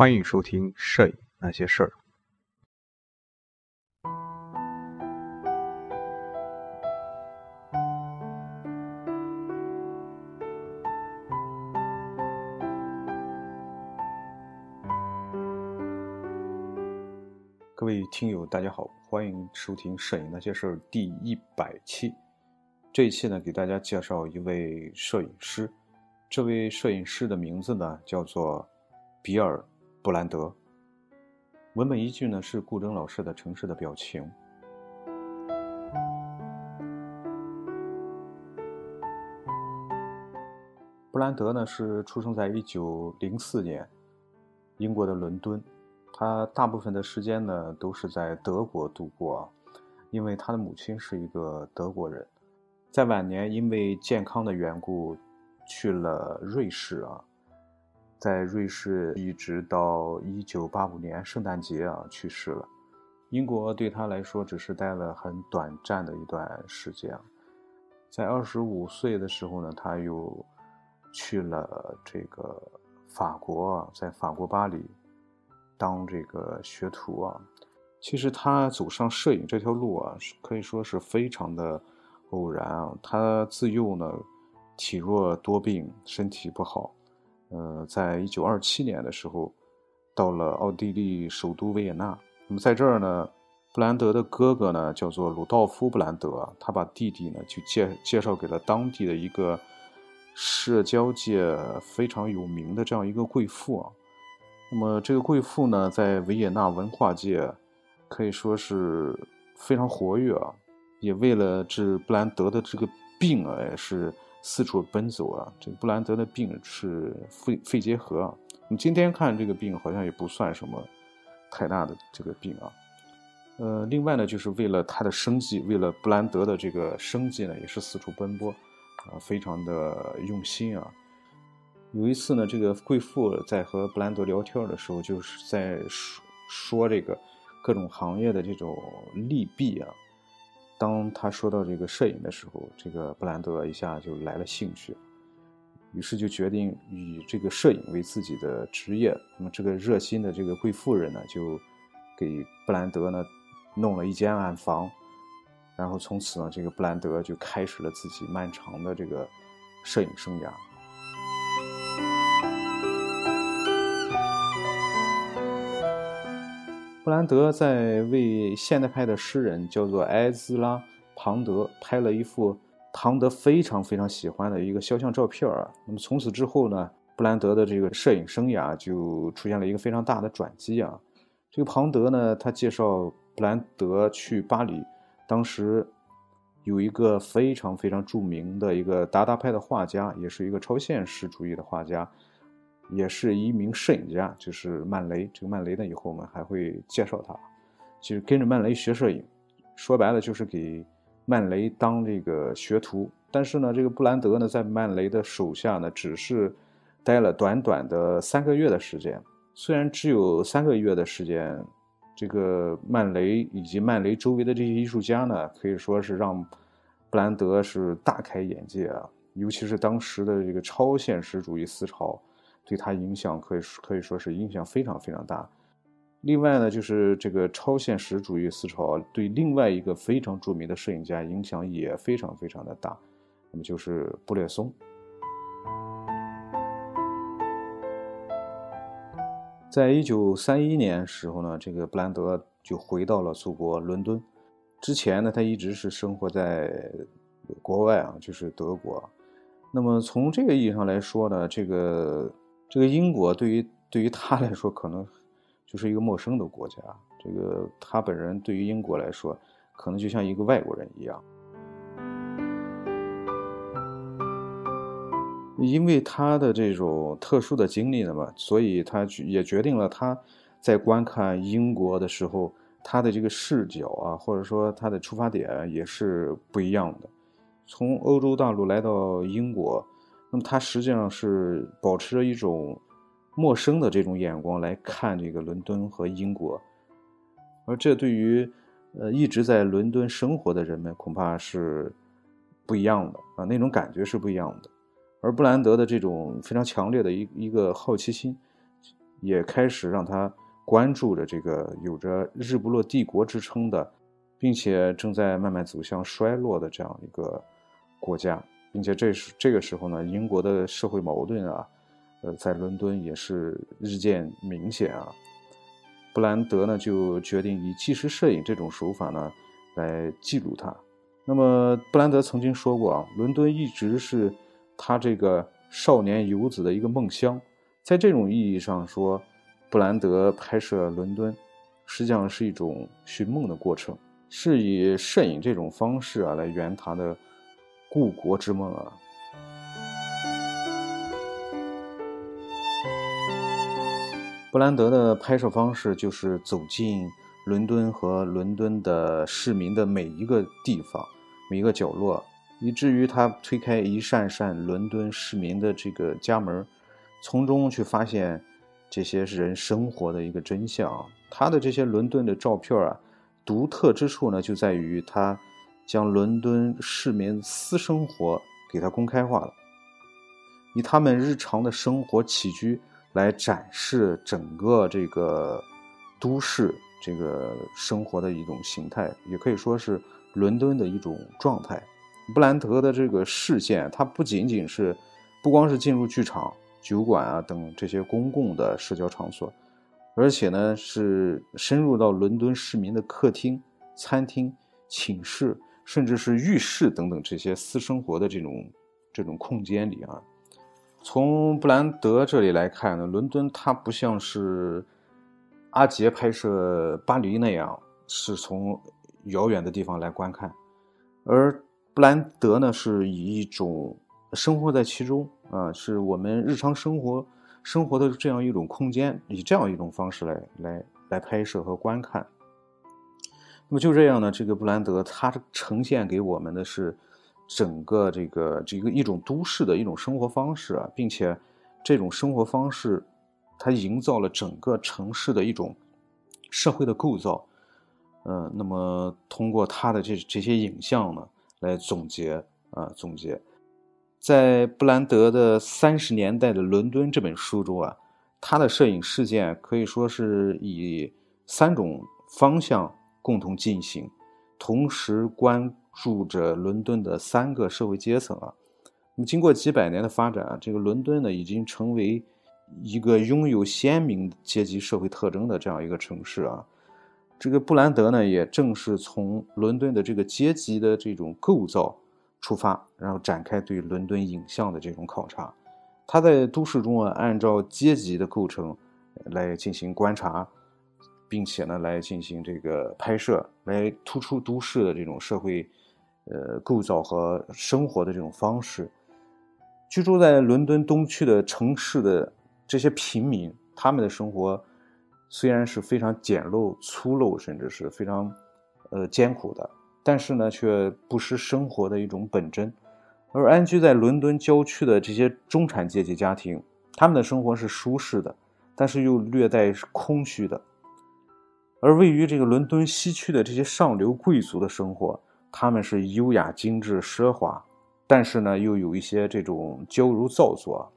欢迎收听《摄影那些事儿》。各位听友，大家好，欢迎收听《摄影那些事儿》第一百期。这一期呢，给大家介绍一位摄影师。这位摄影师的名字呢，叫做比尔·布兰德。文本依据呢是顾铮老师的《城市的表情》。布兰德呢是出生在一九零四年，英国的伦敦。他大部分的时间呢都是在德国度过，因为他的母亲是一个德国人。在晚年因为健康的缘故，去了瑞士啊，在瑞士一直到一九八五年圣诞节啊去世了。英国对他来说只是待了很短暂的一段时间。在二十五岁的时候呢，他又去了这个法国，在法国巴黎。当这个学徒啊，其实他走上摄影这条路啊，可以说是非常的偶然啊。他自幼呢体弱多病，身体不好。呃，在一九二七年的时候，到了奥地利首都维也纳。那么在这儿呢，布兰德的哥哥呢叫做鲁道夫·布兰德，他把弟弟呢就介介绍给了当地的一个社交界非常有名的这样一个贵妇啊。那么这个贵妇呢，在维也纳文化界可以说是非常活跃啊，也为了治布兰德的这个病啊，也是四处奔走啊。这布兰德的病是肺肺结核啊。我们今天看这个病好像也不算什么太大的这个病啊。呃，另外呢，就是为了他的生计，为了布兰德的这个生计呢，也是四处奔波啊，非常的用心啊。有一次呢，这个贵妇在和布兰德聊天的时候，就是在说说这个各种行业的这种利弊啊。当他说到这个摄影的时候，这个布兰德一下就来了兴趣，于是就决定以这个摄影为自己的职业。那么这个热心的这个贵妇人呢，就给布兰德呢弄了一间暗房，然后从此呢，这个布兰德就开始了自己漫长的这个摄影生涯。布兰德在为现代派的诗人叫做埃兹拉·庞德拍了一幅庞德非常非常喜欢的一个肖像照片啊。那么从此之后呢，布兰德的这个摄影生涯就出现了一个非常大的转机啊。这个庞德呢，他介绍布兰德去巴黎，当时有一个非常非常著名的一个达达派的画家，也是一个超现实主义的画家。也是一名摄影家，就是曼雷。这个曼雷呢，以后我们还会介绍他。其实跟着曼雷学摄影，说白了就是给曼雷当这个学徒。但是呢，这个布兰德呢，在曼雷的手下呢，只是待了短短的三个月的时间。虽然只有三个月的时间，这个曼雷以及曼雷周围的这些艺术家呢，可以说是让布兰德是大开眼界啊。尤其是当时的这个超现实主义思潮。对他影响可以可以说是影响非常非常大。另外呢，就是这个超现实主义思潮对另外一个非常著名的摄影家影响也非常非常的大，那么就是布列松。在一九三一年时候呢，这个布兰德就回到了祖国伦敦。之前呢，他一直是生活在国外啊，就是德国。那么从这个意义上来说呢，这个。这个英国对于对于他来说，可能就是一个陌生的国家。这个他本人对于英国来说，可能就像一个外国人一样。因为他的这种特殊的经历呢嘛，所以他也决定了他在观看英国的时候，他的这个视角啊，或者说他的出发点也是不一样的。从欧洲大陆来到英国。那么他实际上是保持着一种陌生的这种眼光来看这个伦敦和英国，而这对于呃一直在伦敦生活的人们恐怕是不一样的啊，那种感觉是不一样的。而布兰德的这种非常强烈的一一个好奇心，也开始让他关注着这个有着日不落帝国之称的，并且正在慢慢走向衰落的这样一个国家，并且这是这个时候呢，英国的社会矛盾啊，呃，在伦敦也是日渐明显啊。布兰德呢就决定以纪实摄影这种手法呢来记录它。那么布兰德曾经说过啊，伦敦一直是他这个少年游子的一个梦乡。在这种意义上说，布兰德拍摄伦敦，实际上是一种寻梦的过程，是以摄影这种方式啊来圆他的故国之梦啊。布兰德的拍摄方式就是走进伦敦和伦敦的市民的每一个地方、每一个角落，以至于他推开一扇扇伦敦市民的这个家门，从中去发现这些人生活的一个真相。他的这些伦敦的照片啊，独特之处呢，就在于他将伦敦市民私生活给他公开化了，以他们日常的生活起居。来展示整个这个都市这个生活的一种形态，也可以说是伦敦的一种状态。布兰德的这个视线，它不仅仅是不光是进入剧场、酒馆啊等这些公共的社交场所，而且呢是深入到伦敦市民的客厅、餐厅、寝室，甚至是浴室等等这些私生活的这种这种空间里啊。从布兰德这里来看呢，伦敦它不像是阿杰拍摄巴黎那样是从遥远的地方来观看，而布兰德呢是以一种生活在其中啊，是我们日常生活生活的这样一种空间，以这样一种方式来来来拍摄和观看。那么就这样呢，这个布兰德他呈现给我们的是。整个这个这个一种都市的一种生活方式啊，并且这种生活方式，它营造了整个城市的一种社会的构造。嗯，那么通过他的这这些影像呢，来总结啊总结，在布兰德的《三十年代的伦敦》这本书中啊，他的摄影事件可以说是以三种方向共同进行，同时关。注着伦敦的三个社会阶层啊，那么经过几百年的发展啊，这个伦敦呢已经成为一个拥有鲜明阶级社会特征的这样一个城市啊。这个布兰德呢也正是从伦敦的这个阶级的这种构造出发，然后展开对伦敦影像的这种考察。他在都市中啊，按照阶级的构成来进行观察。并且呢，来进行这个拍摄，来突出都市的这种社会，呃，构造和生活的这种方式。居住在伦敦东区的城市的这些平民，他们的生活虽然是非常简陋、粗陋，甚至是非常，呃，艰苦的，但是呢，却不失生活的一种本真。而安居在伦敦郊区的这些中产阶级家庭，他们的生活是舒适的，但是又略带空虚的。而位于这个伦敦西区的这些上流贵族的生活，他们是优雅、精致、奢华，但是呢，又有一些这种娇柔造作。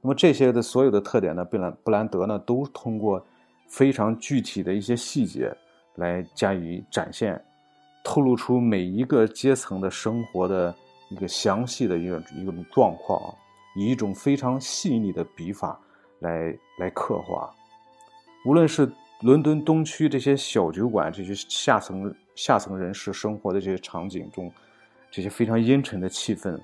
那么这些的所有的特点呢，布兰布兰德呢，都通过非常具体的一些细节来加以展现，透露出每一个阶层的生活的一个详细的一个一种状况，以一种非常细腻的笔法来来刻画，无论是。伦敦东区这些小酒馆，这些下层下层人士生活的这些场景中，这些非常阴沉的气氛，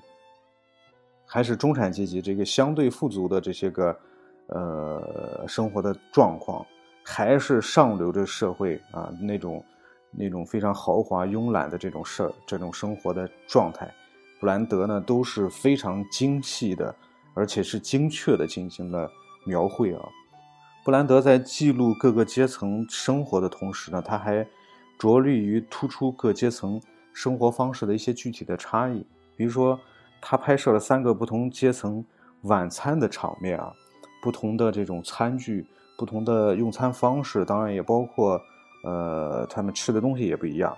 还是中产阶级这个相对富足的这些个呃生活的状况，还是上流的社会啊那种那种非常豪华慵懒的这种社这种生活的状态，布兰德呢都是非常精细的，而且是精确的进行了描绘啊。布兰德在记录各个阶层生活的同时呢，他还着力于突出各阶层生活方式的一些具体的差异。比如说，他拍摄了三个不同阶层晚餐的场面啊，不同的这种餐具、不同的用餐方式，当然也包括呃他们吃的东西也不一样，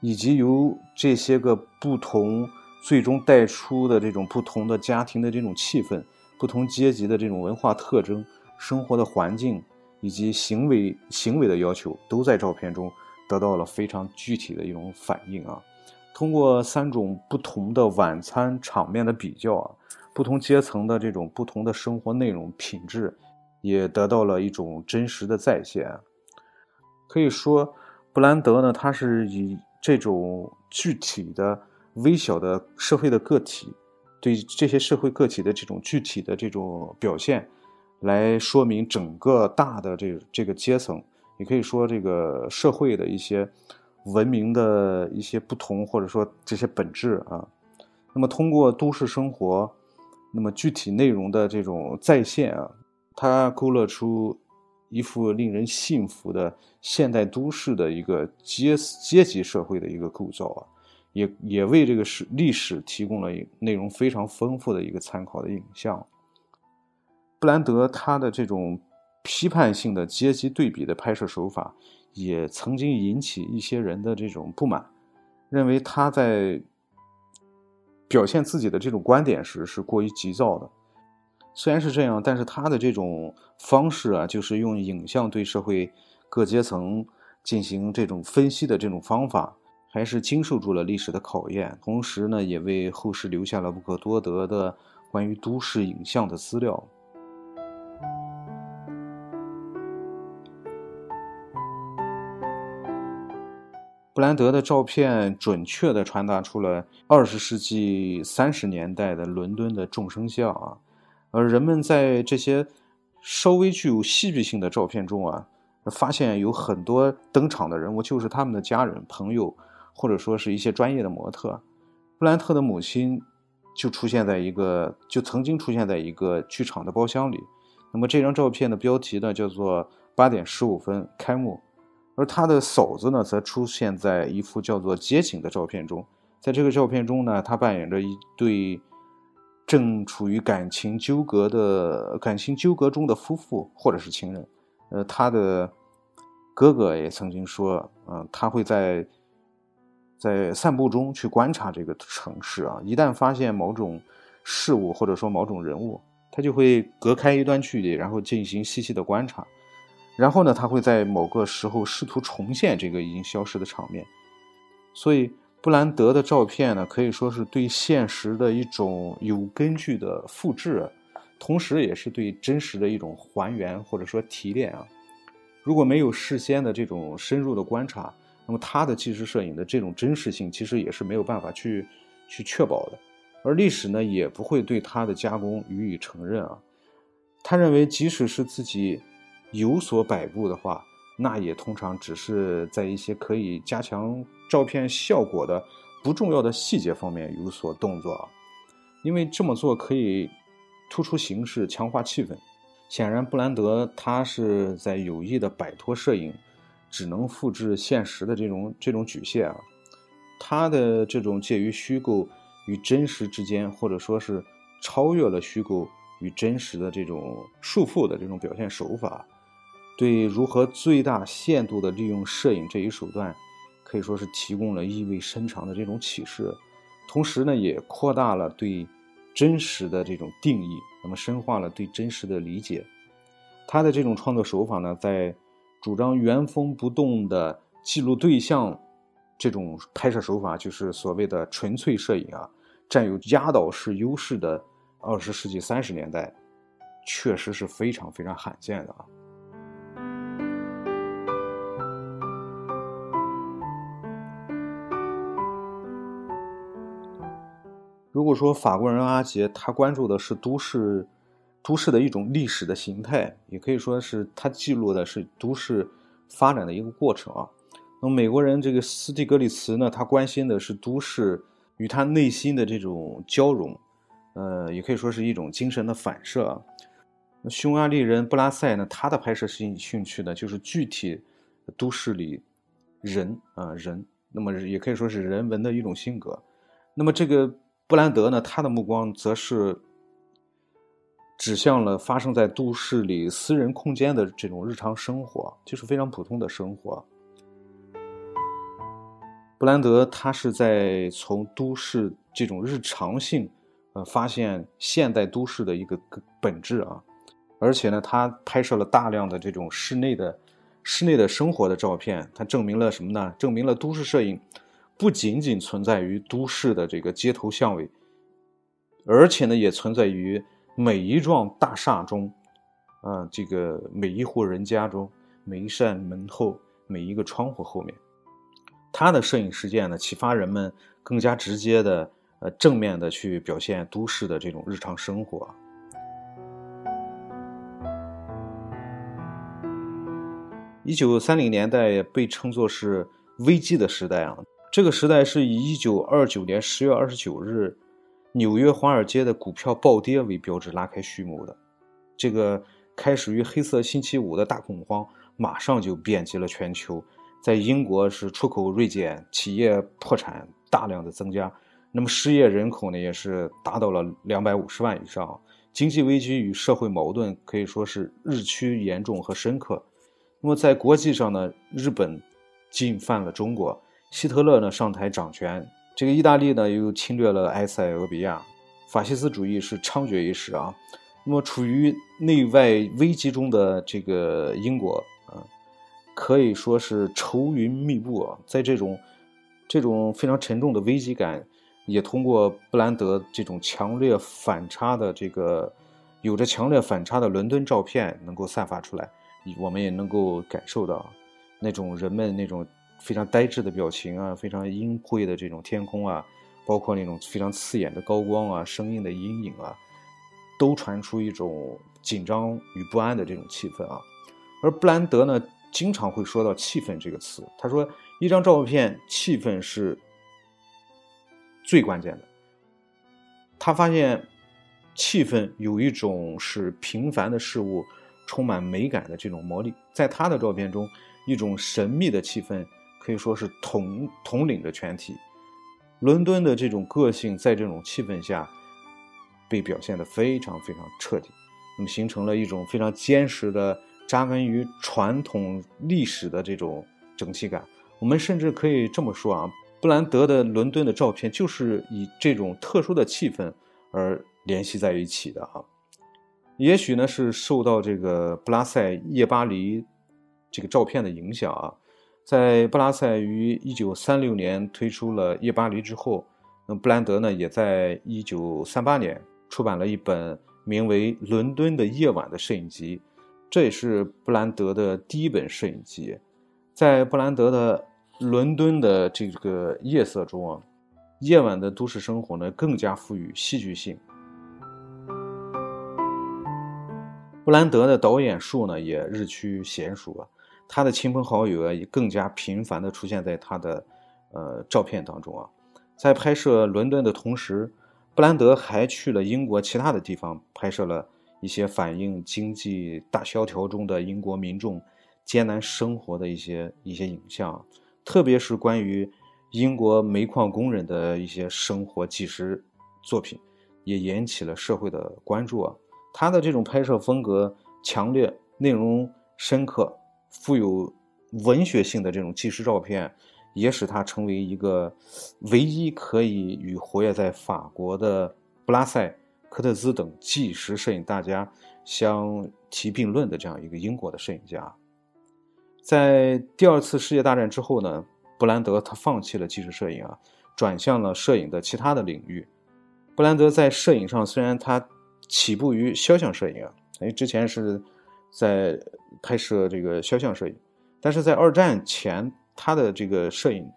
以及由这些个不同最终带出的这种不同的家庭的这种气氛、不同阶级的这种文化特征。生活的环境以及行为行为的要求，都在照片中得到了非常具体的一种反映啊。通过三种不同的晚餐场面的比较啊，不同阶层的这种不同的生活内容品质，也得到了一种真实的再现。可以说，布兰德呢，他是以这种具体的、微小的社会的个体，对这些社会个体的这种具体的这种表现，来说明整个大的这这个阶层，也可以说这个社会的一些。文明的一些不同，或者说这些本质啊，那么通过都市生活，那么具体内容的这种再现啊，它勾勒出一幅令人信服的现代都市的一个阶阶级社会的一个构造啊，也也为这个史历史提供了内容非常丰富的一个参考的影像。布兰德他的这种批判性的阶级对比的拍摄手法。也曾经引起一些人的这种不满，认为他在表现自己的这种观点时是过于急躁的。虽然是这样，但是他的这种方式啊，就是用影像对社会各阶层进行这种分析的这种方法，还是经受住了历史的考验。同时呢，也为后世留下了不可多得的关于都市影像的资料。布兰德的照片准确地传达出了二十世纪三十年代的伦敦的众生相啊，而人们在这些稍微具有戏剧性的照片中啊，发现有很多登场的人物就是他们的家人、朋友，或者说是一些专业的模特。布兰特的母亲就出现在一个，就曾经出现在一个剧场的包厢里。那么这张照片的标题呢，叫做“八点十五分开幕”。而他的嫂子呢，则出现在一幅叫做《街景》的照片中。在这个照片中呢，他扮演着一对正处于感情纠葛的感情纠葛中的夫妇，或者是情人。呃，他的哥哥也曾经说，嗯，他会在在散步中去观察这个城市啊。一旦发现某种事物或者说某种人物，他就会隔开一段距离，然后进行细细的观察。然后呢，他会在某个时候试图重现这个已经消失的场面，所以布兰德的照片呢，可以说是对现实的一种有根据的复制，同时也是对真实的一种还原或者说提炼啊。如果没有事先的这种深入的观察，那么他的纪实摄影的这种真实性其实也是没有办法去去确保的，而历史呢也不会对他的加工予以承认啊。他认为，即使是自己。有所摆布的话，那也通常只是在一些可以加强照片效果的不重要的细节方面有所动作啊，因为这么做可以突出形式、强化气氛。显然，布兰德他是在有意的摆脱摄影只能复制现实的这种这种局限啊，他的这种介于虚构与真实之间，或者说是超越了虚构与真实的这种束缚的这种表现手法。对如何最大限度地利用摄影这一手段，可以说是提供了意味深长的这种启示，同时呢，也扩大了对真实的这种定义，那么深化了对真实的理解。他的这种创作手法呢，在主张原封不动的记录对象这种拍摄手法，就是所谓的纯粹摄影啊，占有压倒式优势的二十世纪三十年代，确实是非常非常罕见的啊。如果说法国人阿杰他关注的是都市，都市的一种历史的形态，也可以说是他记录的是都市发展的一个过程啊。那么美国人这个斯蒂格里茨呢，他关心的是都市与他内心的这种交融，呃，也可以说是一种精神的反射。那匈牙利人布拉塞呢，他的拍摄兴兴趣呢，就是具体都市里人啊人，那么也可以说是人文的一种性格。那么这个。布兰德呢，他的目光则是指向了发生在都市里私人空间的这种日常生活，就是非常普通的生活。布兰德他是在从都市这种日常性，呃，发现现代都市的一个本质啊，而且呢，他拍摄了大量的这种室内的室内的生活的照片，他证明了什么呢？证明了都市摄影不仅仅存在于都市的这个街头巷尾，而且呢，也存在于每一幢大厦中，啊，这个每一户人家中，每一扇门后，每一个窗户后面。他的摄影实践呢，启发人们更加直接的、呃正面的去表现都市的这种日常生活。一九三零年代被称作是危机的时代啊，这个时代是以一九二九年十月二十九日纽约华尔街的股票暴跌为标志拉开序幕的。这个开始于黑色星期五的大恐慌，马上就遍及了全球。在英国是出口锐减，企业破产大量的增加，那么失业人口呢也是达到了两百五十万以上，经济危机与社会矛盾可以说是日趋严重和深刻。那么在国际上呢，日本进犯了中国，希特勒呢上台掌权，这个意大利呢又侵略了埃塞俄比亚，法西斯主义是猖獗一时啊。那么处于内外危机中的这个英国啊。可以说是愁云密布啊，在这种这种非常沉重的危机感，也通过布兰德这种强烈反差的这个有着强烈反差的伦敦照片能够散发出来，我们也能够感受到那种人们那种非常呆滞的表情啊，非常阴晦的这种天空啊，包括那种非常刺眼的高光啊，声音的阴影啊，都传出一种紧张与不安的这种气氛啊，而布兰德呢。经常会说到“气氛”这个词。他说：“一张照片，气氛是最关键的。”他发现，气氛有一种使平凡的事物充满美感的这种魔力。在他的照片中，一种神秘的气氛可以说是统统领着全体。伦敦的这种个性，在这种气氛下被表现得非常非常彻底，那么形成了一种非常坚实的。扎根于传统历史的这种整齐感，我们甚至可以这么说啊，布兰德的伦敦的照片就是以这种特殊的气氛而联系在一起的啊。也许呢是受到这个布拉塞夜巴黎这个照片的影响啊，在布拉塞于一九三六年推出了夜巴黎之后，那布兰德呢也在一九三八年出版了一本名为《伦敦的夜晚》的摄影集。这也是布兰德的第一本摄影集，在布兰德的伦敦的这个夜色中啊，夜晚的都市生活呢更加富于戏剧性。布兰德的导演术呢也日趋娴熟啊，他的亲朋好友啊也更加频繁的出现在他的呃照片当中啊。在拍摄伦敦的同时，布兰德还去了英国其他的地方拍摄了。一些反映经济大萧条中的英国民众艰难生活的一些一些影像，特别是关于英国煤矿工人的一些生活纪实作品，也引起了社会的关注啊。他的这种拍摄风格强烈、内容深刻、富有文学性的这种纪实照片，也使他成为一个唯一可以与活跃在法国的布拉塞。科特兹等纪实摄影大家相提并论的这样一个英国的摄影家，在第二次世界大战之后呢，布兰德他放弃了纪实摄影啊，转向了摄影的其他的领域。布兰德在摄影上虽然他起步于肖像摄影啊，因为之前是在拍摄这个肖像摄影，但是在二战前他的这个摄影，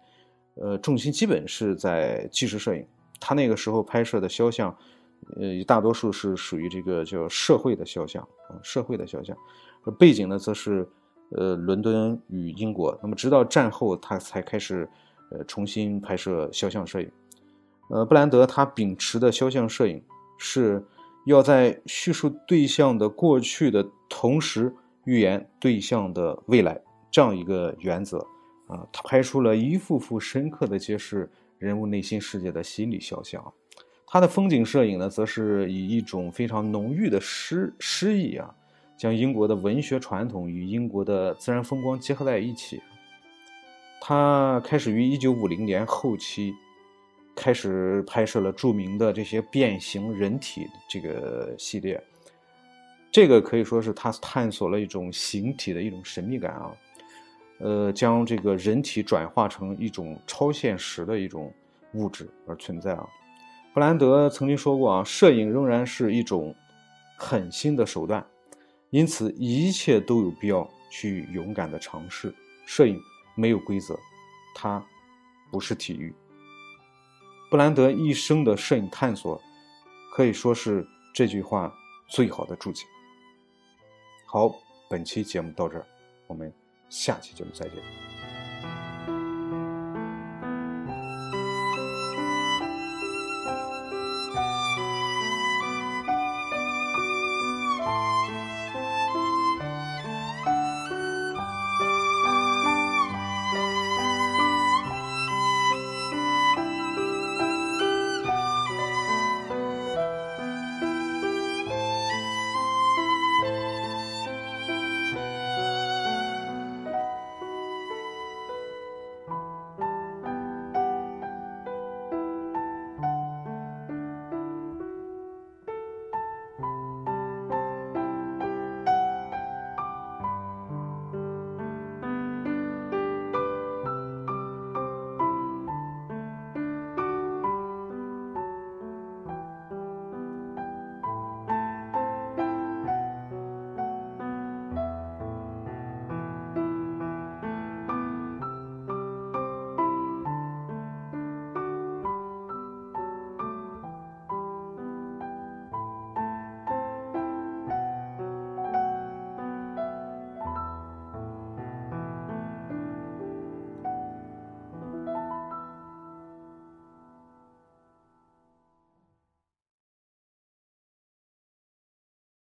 呃，重心基本是在纪实摄影。他那个时候拍摄的肖像。呃，大多数是属于这个叫社会的肖像啊，社会的肖像，背景呢，则是呃伦敦与英国。那么，直到战后，他才开始呃重新拍摄肖像摄影。呃，布兰德他秉持的肖像摄影是要在叙述对象的过去的同时，预言对象的未来这样一个原则啊。他拍出了一幅幅深刻的揭示人物内心世界的心理肖像。他的风景摄影呢，则是以一种非常浓郁的诗诗意啊，将英国的文学传统与英国的自然风光结合在一起。他开始于一九五零年后期，开始拍摄了著名的这些变形人体这个系列。这个可以说是他探索了一种形体的一种神秘感啊，呃，将这个人体转化成一种超现实的一种物质而存在啊。布兰德曾经说过啊，摄影仍然是一种狠心的手段，因此一切都有必要去勇敢的尝试。摄影没有规则，它不是体育。布兰德一生的摄影探索，可以说是这句话最好的注解。好，本期节目到这儿，我们下期节目再见。